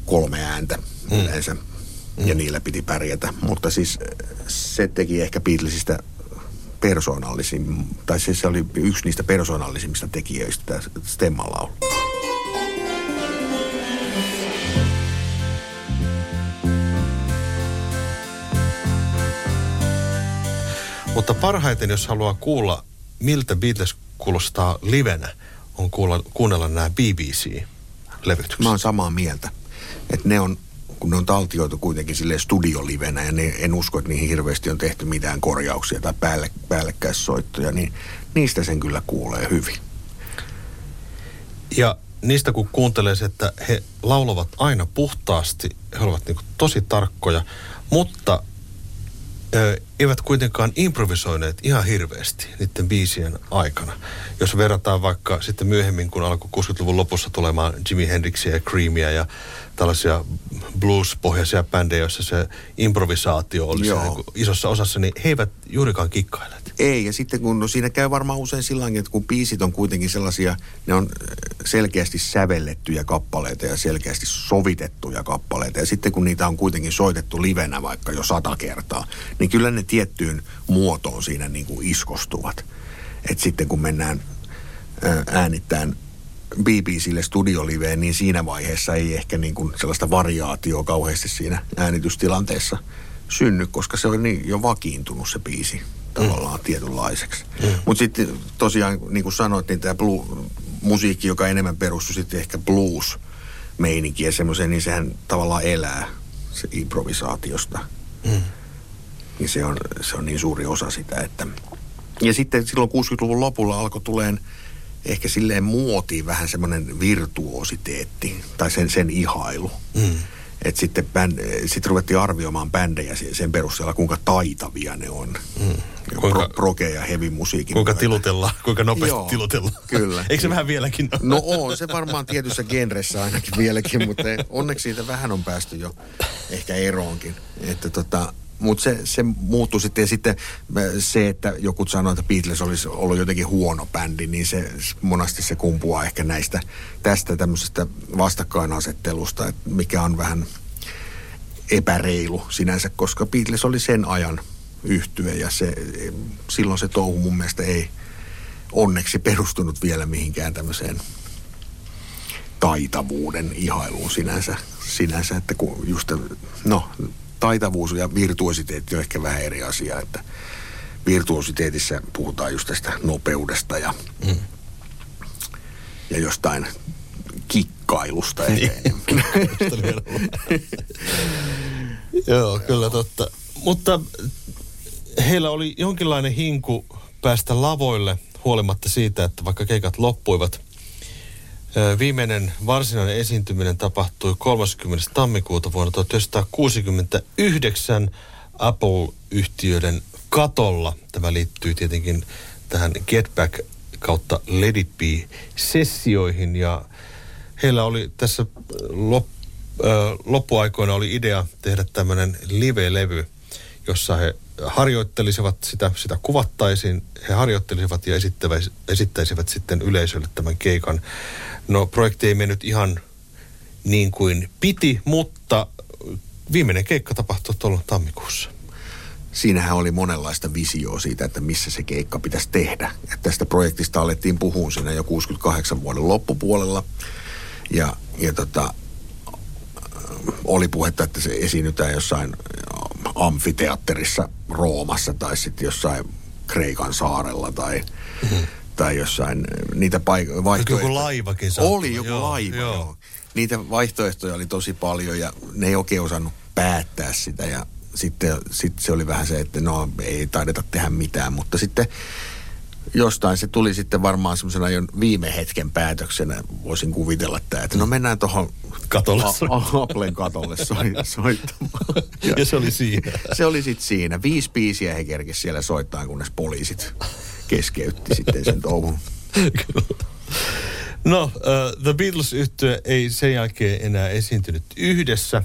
kolme ääntä mm. yleensä mm. ja niillä piti pärjätä. Mutta siis se teki ehkä Beatlesista persoonallisin, tai siis se oli yksi niistä persoonallisimmista tekijöistä, tämä Stemmalaulu. Mutta parhaiten, jos haluaa kuulla, miltä Beatles kuulostaa livenä, on kuulla, kuunnella nämä BBC-levytykset. Mä oon samaa mieltä. Että ne on, kun ne on taltioitu kuitenkin sille studiolivenä ja ne, en usko, että niihin hirveästi on tehty mitään korjauksia tai päälle, päällekkäissoittoja, niin niistä sen kyllä kuulee hyvin. Ja niistä kun kuuntelee että he laulavat aina puhtaasti, he ovat niin tosi tarkkoja, mutta ö, eivät kuitenkaan improvisoineet ihan hirveästi niiden biisien aikana. Jos verrataan vaikka sitten myöhemmin, kun alkoi 60-luvun lopussa tulemaan Jimi Hendrixia ja Creamia ja tällaisia blues-pohjaisia bändejä, joissa se improvisaatio oli se niin isossa osassa, niin he eivät juurikaan kikkailleet. Ei, ja sitten kun no siinä käy varmaan usein sillä että kun biisit on kuitenkin sellaisia, ne on selkeästi sävellettyjä kappaleita ja selkeästi sovitettuja kappaleita, ja sitten kun niitä on kuitenkin soitettu livenä vaikka jo sata kertaa, niin kyllä ne tiettyyn muotoon siinä niin kuin iskostuvat. Et sitten kun mennään äänittämään BBClle studioliveen, niin siinä vaiheessa ei ehkä niin kuin sellaista variaatioa kauheasti siinä äänitystilanteessa synny, koska se on niin jo vakiintunut se biisi tavallaan mm. tietynlaiseksi. Mm. Mutta sitten tosiaan, niin kuin sanoit, niin tämä musiikki, joka enemmän perustui sitten ehkä blues meininkiä semmoiseen, niin sehän tavallaan elää se improvisaatiosta. Mm. Niin se on, se on niin suuri osa sitä, että... Ja sitten silloin 60-luvun lopulla alkoi tuleen ehkä silleen muotiin vähän semmoinen virtuositeetti tai sen, sen ihailu. Mm. Että sitten bänd, sit ruvettiin arvioimaan bändejä sen perusteella, kuinka taitavia ne on. Mm. Kuinka, Pro, proge- ja heavy musiikin. Kuinka myötä. tilutellaan, kuinka nopeasti Joo, tilutellaan. Kyllä. Eikö se vähän vieläkin ole? No on, se varmaan tietyssä genressä ainakin vieläkin, mutta onneksi siitä vähän on päästy jo ehkä eroonkin. Että tota, mutta se, se muuttui sitten ja sitten se, että joku sanoi, että Beatles olisi ollut jotenkin huono bändi, niin se monasti se kumpuaa ehkä näistä tästä tämmöisestä vastakkainasettelusta, että mikä on vähän epäreilu sinänsä, koska Beatles oli sen ajan yhtye ja se, silloin se touhu mun mielestä ei onneksi perustunut vielä mihinkään tämmöiseen taitavuuden ihailuun sinänsä, sinänsä että kun just, no taitavuus ja virtuositeetti on ehkä vähän eri asia, että virtuositeetissä puhutaan just tästä nopeudesta ja, mm. ja jostain kikkailusta niin. Joo, kyllä totta. Mutta heillä oli jonkinlainen hinku päästä lavoille huolimatta siitä, että vaikka keikat loppuivat. Viimeinen varsinainen esiintyminen tapahtui 30. tammikuuta vuonna 1969 Apple-yhtiöiden katolla. Tämä liittyy tietenkin tähän Get Back kautta Let It Be-sessioihin ja heillä oli tässä lop, loppuaikoina oli idea tehdä tämmöinen live-levy, jossa he harjoittelisivat sitä, sitä kuvattaisiin, he harjoittelisivat ja esittäisivät sitten yleisölle tämän keikan. No projekti ei mennyt ihan niin kuin piti, mutta viimeinen keikka tapahtui tuolla tammikuussa. Siinähän oli monenlaista visioa siitä, että missä se keikka pitäisi tehdä. Ja tästä projektista alettiin puhua siinä jo 68 vuoden loppupuolella. Ja, ja tota, oli puhetta, että se esiinnytään jossain amfiteatterissa Roomassa tai sitten jossain Kreikan saarella tai, mm-hmm. tai jossain niitä paik- vaihtoehtoja. Joku laivakin Oli joku joo, laiva, joo. joo. Niitä vaihtoehtoja oli tosi paljon ja ne ei oikein osannut päättää sitä ja sitten, sitten se oli vähän se, että no ei taideta tehdä mitään, mutta sitten jostain se tuli sitten varmaan semmoisena jo viime hetken päätöksenä, voisin kuvitella tämä, että no mennään tuohon Katolle Applen katolle soittamaan. Ja, ja se oli siinä. Se oli sitten siinä. Viisi biisiä he kerkesi siellä soittaa, kunnes poliisit keskeytti sitten sen touhun. No, uh, The beatles yhtyö ei sen jälkeen enää esiintynyt yhdessä,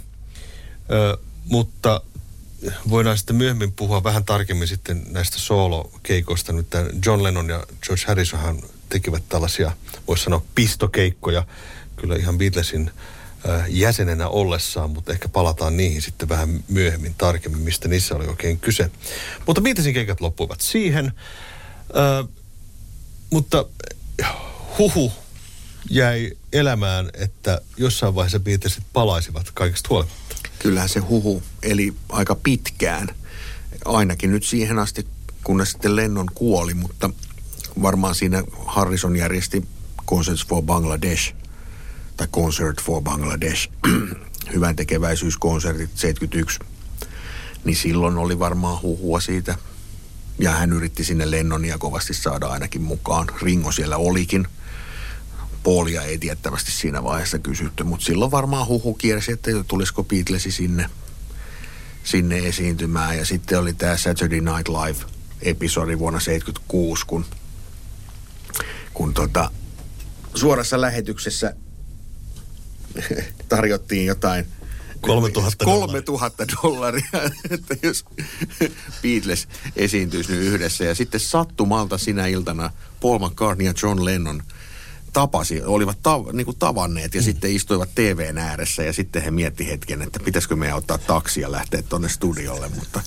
uh, mutta voidaan sitten myöhemmin puhua vähän tarkemmin sitten näistä solo-keikoista. Nyt John Lennon ja George Harrisonhan tekivät tällaisia, voisi sanoa, pistokeikkoja kyllä ihan Beatlesin jäsenenä ollessaan, mutta ehkä palataan niihin sitten vähän myöhemmin tarkemmin, mistä niissä oli oikein kyse. Mutta Beatlesin keikat loppuivat siihen, mutta huhu jäi elämään, että jossain vaiheessa Beatlesit palaisivat kaikista huolimatta. Kyllähän se huhu eli aika pitkään, ainakin nyt siihen asti, kunnes sitten Lennon kuoli, mutta varmaan siinä Harrison järjesti Concerts for Bangladesh tai Concert for Bangladesh, hyvän tekeväisyyskonsertit 71, niin silloin oli varmaan huhua siitä. Ja hän yritti sinne Lennonia kovasti saada ainakin mukaan. Ringo siellä olikin – Paulia ei tiettävästi siinä vaiheessa kysytty, mutta silloin varmaan huhu kiersi, että tulisiko Beatlesi sinne, sinne esiintymään. Ja sitten oli tämä Saturday Night Live-episodi vuonna 1976, kun, kun tota, suorassa lähetyksessä tarjottiin jotain 3000 3000 dollaria, että jos Beatles esiintyisi nyt yhdessä. Ja sitten sattumalta sinä iltana Paul McCartney ja John Lennon – tapasi, olivat tav, niin kuin tavanneet ja mm. sitten istuivat TVn ääressä ja sitten he mietti hetken, että pitäisikö meidän ottaa taksi ja lähteä tuonne studiolle, mutta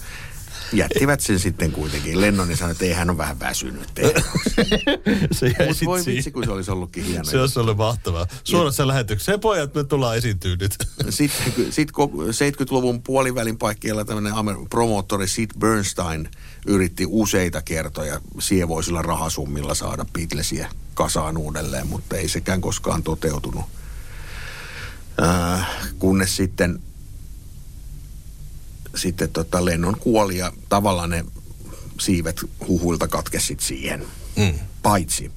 jättivät sen sitten kuitenkin. Lennoni sanoi, että ei hän ole vähän väsynyt. se jäi Mut voi vitsi, kun se olisi ollutkin hieno. Se olisi ollut mahtavaa. Suorassa lähetyksessä. pojat, me tullaan esiintyä nyt. Sitten sit 70-luvun puolivälin paikkeilla tämmöinen promoottori Sid Bernstein yritti useita kertoja sievoisilla rahasummilla saada Beatlesia kasaan uudelleen, mutta ei sekään koskaan toteutunut. Äh, kunnes sitten, sitten tota Lennon kuoli ja tavallaan ne siivet huhuilta katkesit siihen. Mm. Paitsi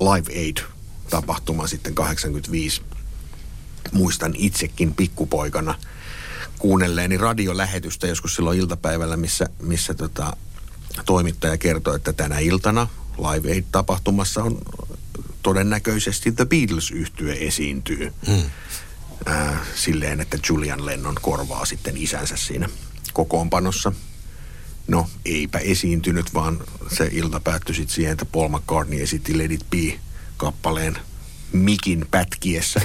Live Aid-tapahtuma sitten 85. Muistan itsekin pikkupoikana kuunnelleeni radiolähetystä joskus silloin iltapäivällä, missä, missä tota, toimittaja kertoi, että tänä iltana Live Aid-tapahtumassa on todennäköisesti The beatles yhtye esiintyy. Hmm. Äh, silleen, että Julian Lennon korvaa sitten isänsä siinä kokoonpanossa. No, eipä esiintynyt, vaan se ilta päättyi sitten siihen, että Paul McCartney esitti Let It Be-kappaleen mikin pätkiessä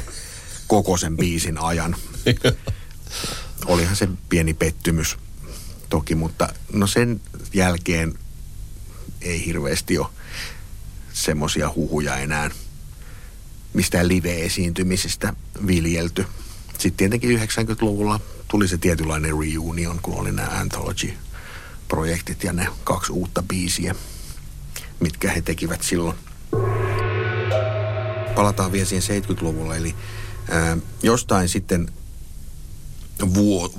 koko sen biisin ajan. Olihan se pieni pettymys toki, mutta no sen jälkeen ei hirveästi ole semmoisia huhuja enää mistään live-esiintymisistä viljelty. Sitten tietenkin 90-luvulla tuli se tietynlainen reunion, kun oli nämä anthology-projektit ja ne kaksi uutta biisiä, mitkä he tekivät silloin. Palataan vielä siihen 70-luvulle, eli ää, jostain sitten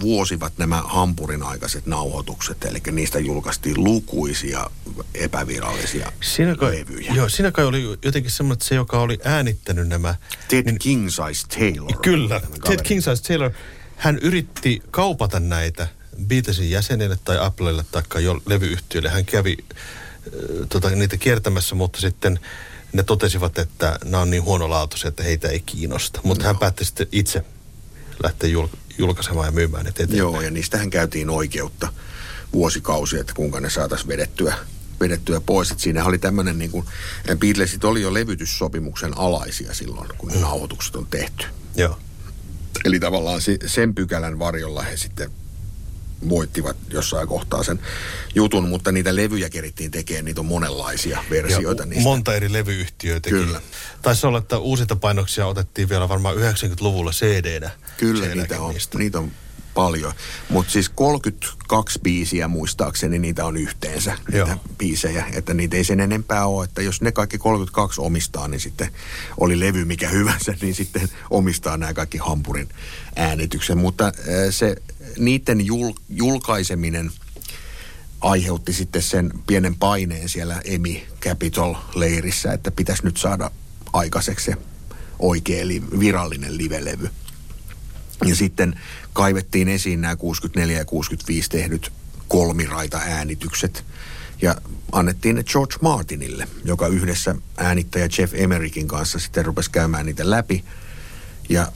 vuosivat nämä Hampurin aikaiset nauhoitukset, eli niistä julkaistiin lukuisia epävirallisia siinä kai, levyjä. Joo, siinä kai oli jotenkin semmoinen, että se, joka oli äänittänyt nämä... Ted niin, King Size Taylor. Kyllä, Ted King Size Taylor. Hän yritti kaupata näitä Beatlesin jäsenille tai Applelle tai jo levyyhtiöille. Hän kävi äh, tota, niitä kiertämässä, mutta sitten ne totesivat, että nämä on niin huonolaatuisia, että heitä ei kiinnosta. Mutta no. hän päätti sitten itse lähteä jul- julkaisemaan ja myymään ne eteenpäin. Joo, ja niistähän käytiin oikeutta vuosikausia, että kuinka ne saataisiin vedettyä, vedettyä pois. Että siinä oli tämmöinen, niin kuin, Beatlesit oli jo levytyssopimuksen alaisia silloin, kun mm. nauhoitukset on tehty. Joo. Eli tavallaan sen pykälän varjolla he sitten voittivat jossain kohtaa sen jutun, mutta niitä levyjä kerittiin tekemään, niitä on monenlaisia versioita ja niistä. Monta eri levyyhtiöitä. Kyllä. Taisi olla, että uusita painoksia otettiin vielä varmaan 90-luvulla CD-nä. Kyllä, niitä on, niitä on paljon. Mutta siis 32 biisiä muistaakseni niitä on yhteensä, Joo. niitä biisejä. Että niitä ei sen enempää ole, että jos ne kaikki 32 omistaa, niin sitten oli levy mikä hyvänsä, niin sitten omistaa nämä kaikki Hampurin äänityksen. Mutta se niiden jul, julkaiseminen aiheutti sitten sen pienen paineen siellä Emi Capitol-leirissä, että pitäisi nyt saada aikaiseksi se oikea li- virallinen livelevy. Ja sitten kaivettiin esiin nämä 64 ja 65 tehdyt kolmiraita äänitykset ja annettiin ne George Martinille, joka yhdessä äänittäjä Jeff Emerickin kanssa sitten rupesi käymään niitä läpi. Ja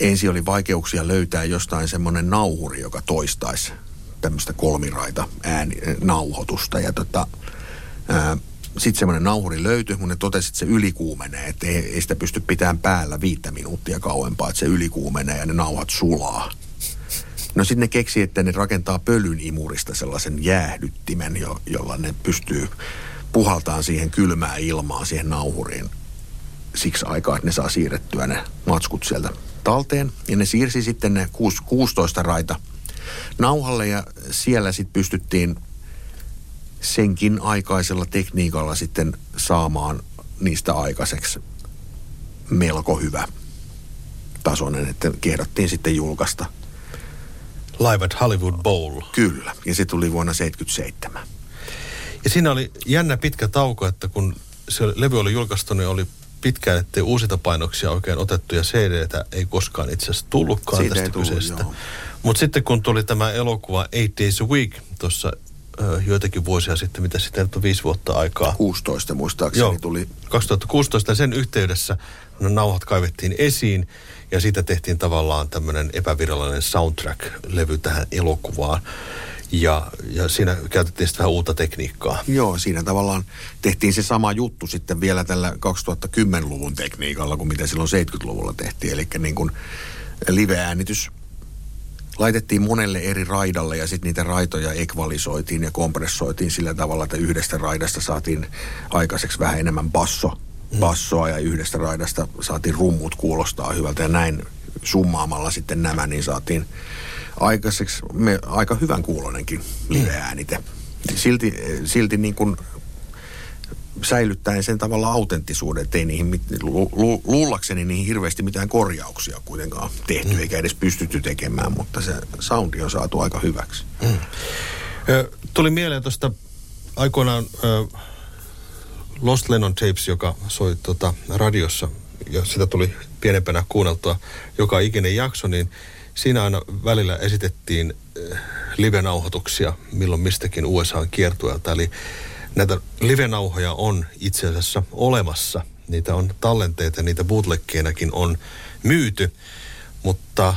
ensin oli vaikeuksia löytää jostain semmoinen nauhuri, joka toistaisi tämmöistä kolmiraita ääni, nauhoitusta. Ja tota, sitten semmoinen nauhuri löytyi, mutta ne totesi, että se ylikuumenee, että ei, ei sitä pysty pitämään päällä viittä minuuttia kauempaa, että se ylikuumenee ja ne nauhat sulaa. No sitten ne keksi, että ne rakentaa pölyn imurista sellaisen jäähdyttimen, jo, jolla ne pystyy puhaltaan siihen kylmään ilmaan, siihen nauhuriin siksi aikaa, että ne saa siirrettyä ne matskut sieltä talteen. Ja ne siirsi sitten ne 16 raita nauhalle ja siellä sitten pystyttiin senkin aikaisella tekniikalla sitten saamaan niistä aikaiseksi melko hyvä tasoinen, että kehdottiin sitten julkaista. Live at Hollywood Bowl. Kyllä, ja se tuli vuonna 1977. Ja siinä oli jännä pitkä tauko, että kun se levy oli julkaistu, niin oli pitkään, ettei uusita painoksia oikein otettu ja CD-tä ei koskaan itse asiassa tullutkaan Siitä tästä tullut, kyseestä. Mutta sitten kun tuli tämä elokuva Eight Days a Week tuossa joitakin vuosia sitten, mitä sitten on viisi vuotta aikaa. 16 muistaakseni Joo, tuli. 2016 sen yhteydessä nauhat kaivettiin esiin ja siitä tehtiin tavallaan tämmöinen epävirallinen soundtrack-levy tähän elokuvaan. Ja, ja siinä käytettiin sitten vähän uutta tekniikkaa. Joo, siinä tavallaan tehtiin se sama juttu sitten vielä tällä 2010-luvun tekniikalla kuin mitä silloin 70-luvulla tehtiin. Eli niin kuin live-äänitys laitettiin monelle eri raidalle ja sitten niitä raitoja ekvalisoitiin ja kompressoitiin sillä tavalla, että yhdestä raidasta saatiin aikaiseksi vähän enemmän basso. Bassoa ja yhdestä raidasta saatiin rummut kuulostaa hyvältä ja näin summaamalla sitten nämä, niin saatiin aikaiseksi me, aika hyvän kuulonenkin live-äänite. Silti, silti niin kuin säilyttäen sen tavalla autenttisuuden, ettei niihin, lu, lu, luullakseni niihin hirveästi mitään korjauksia kuitenkaan tehty, mm. eikä edes pystytty tekemään, mutta se soundi on saatu aika hyväksi. Mm. Tuli mieleen tuosta aikoinaan ö, Lost Lennon Tapes, joka soi tota, radiossa, ja sitä tuli pienempänä kuunneltua joka ikinen jakso, niin siinä aina välillä esitettiin live-nauhoituksia milloin mistäkin USAn kiertueelta. Eli näitä live-nauhoja on itse asiassa olemassa. Niitä on tallenteita, niitä bootleggeenäkin on myyty. Mutta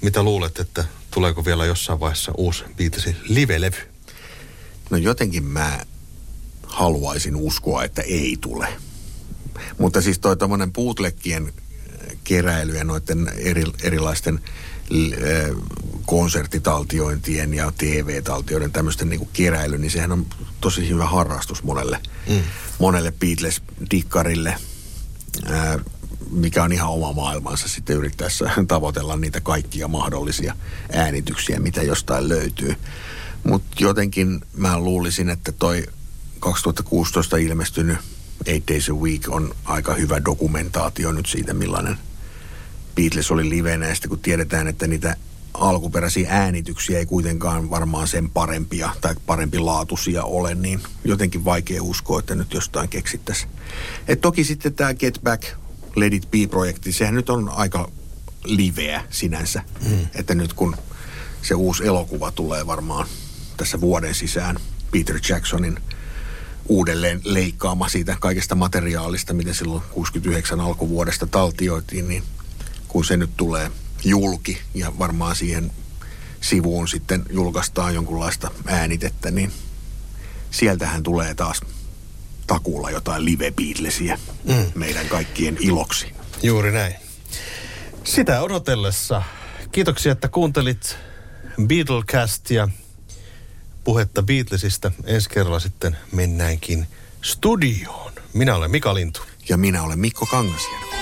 mitä luulet, että tuleeko vielä jossain vaiheessa uusi Beatlesin live-levy? No jotenkin mä haluaisin uskoa, että ei tule. Mutta siis toi tämmöinen bootleggien keräily ja noiden eri, erilaisten konserttitaltiointien ja TV-taltioiden tämmöisten niin keräily, niin sehän on tosi hyvä harrastus monelle, mm. monelle Beatles-dikkarille, ää, mikä on ihan oma maailmansa sitten yrittäessä tavoitella niitä kaikkia mahdollisia äänityksiä, mitä jostain löytyy. Mutta jotenkin mä luulisin, että toi 2016 ilmestynyt Eight Days a Week on aika hyvä dokumentaatio nyt siitä, millainen Beatles oli livenä. Ja sitten kun tiedetään, että niitä alkuperäisiä äänityksiä ei kuitenkaan varmaan sen parempia tai parempi laatuisia ole, niin jotenkin vaikea uskoa, että nyt jostain keksittäisiin. Et toki sitten tämä Get Back Let It Be-projekti, sehän nyt on aika liveä sinänsä. Mm. Että nyt kun se uusi elokuva tulee varmaan tässä vuoden sisään Peter Jacksonin uudelleen leikkaama siitä kaikesta materiaalista, mitä silloin 69 alkuvuodesta taltioitiin, niin kun se nyt tulee julki ja varmaan siihen sivuun sitten julkaistaan jonkunlaista äänitettä, niin sieltähän tulee taas takuulla jotain live Beatlesia mm. meidän kaikkien iloksi. Juuri näin. Sitä odotellessa. Kiitoksia, että kuuntelit Beatlecastia, puhetta Beatlesista. Ensi kerralla sitten mennäänkin studioon. Minä olen Mika Lintu. Ja minä olen Mikko Kangasjärvi.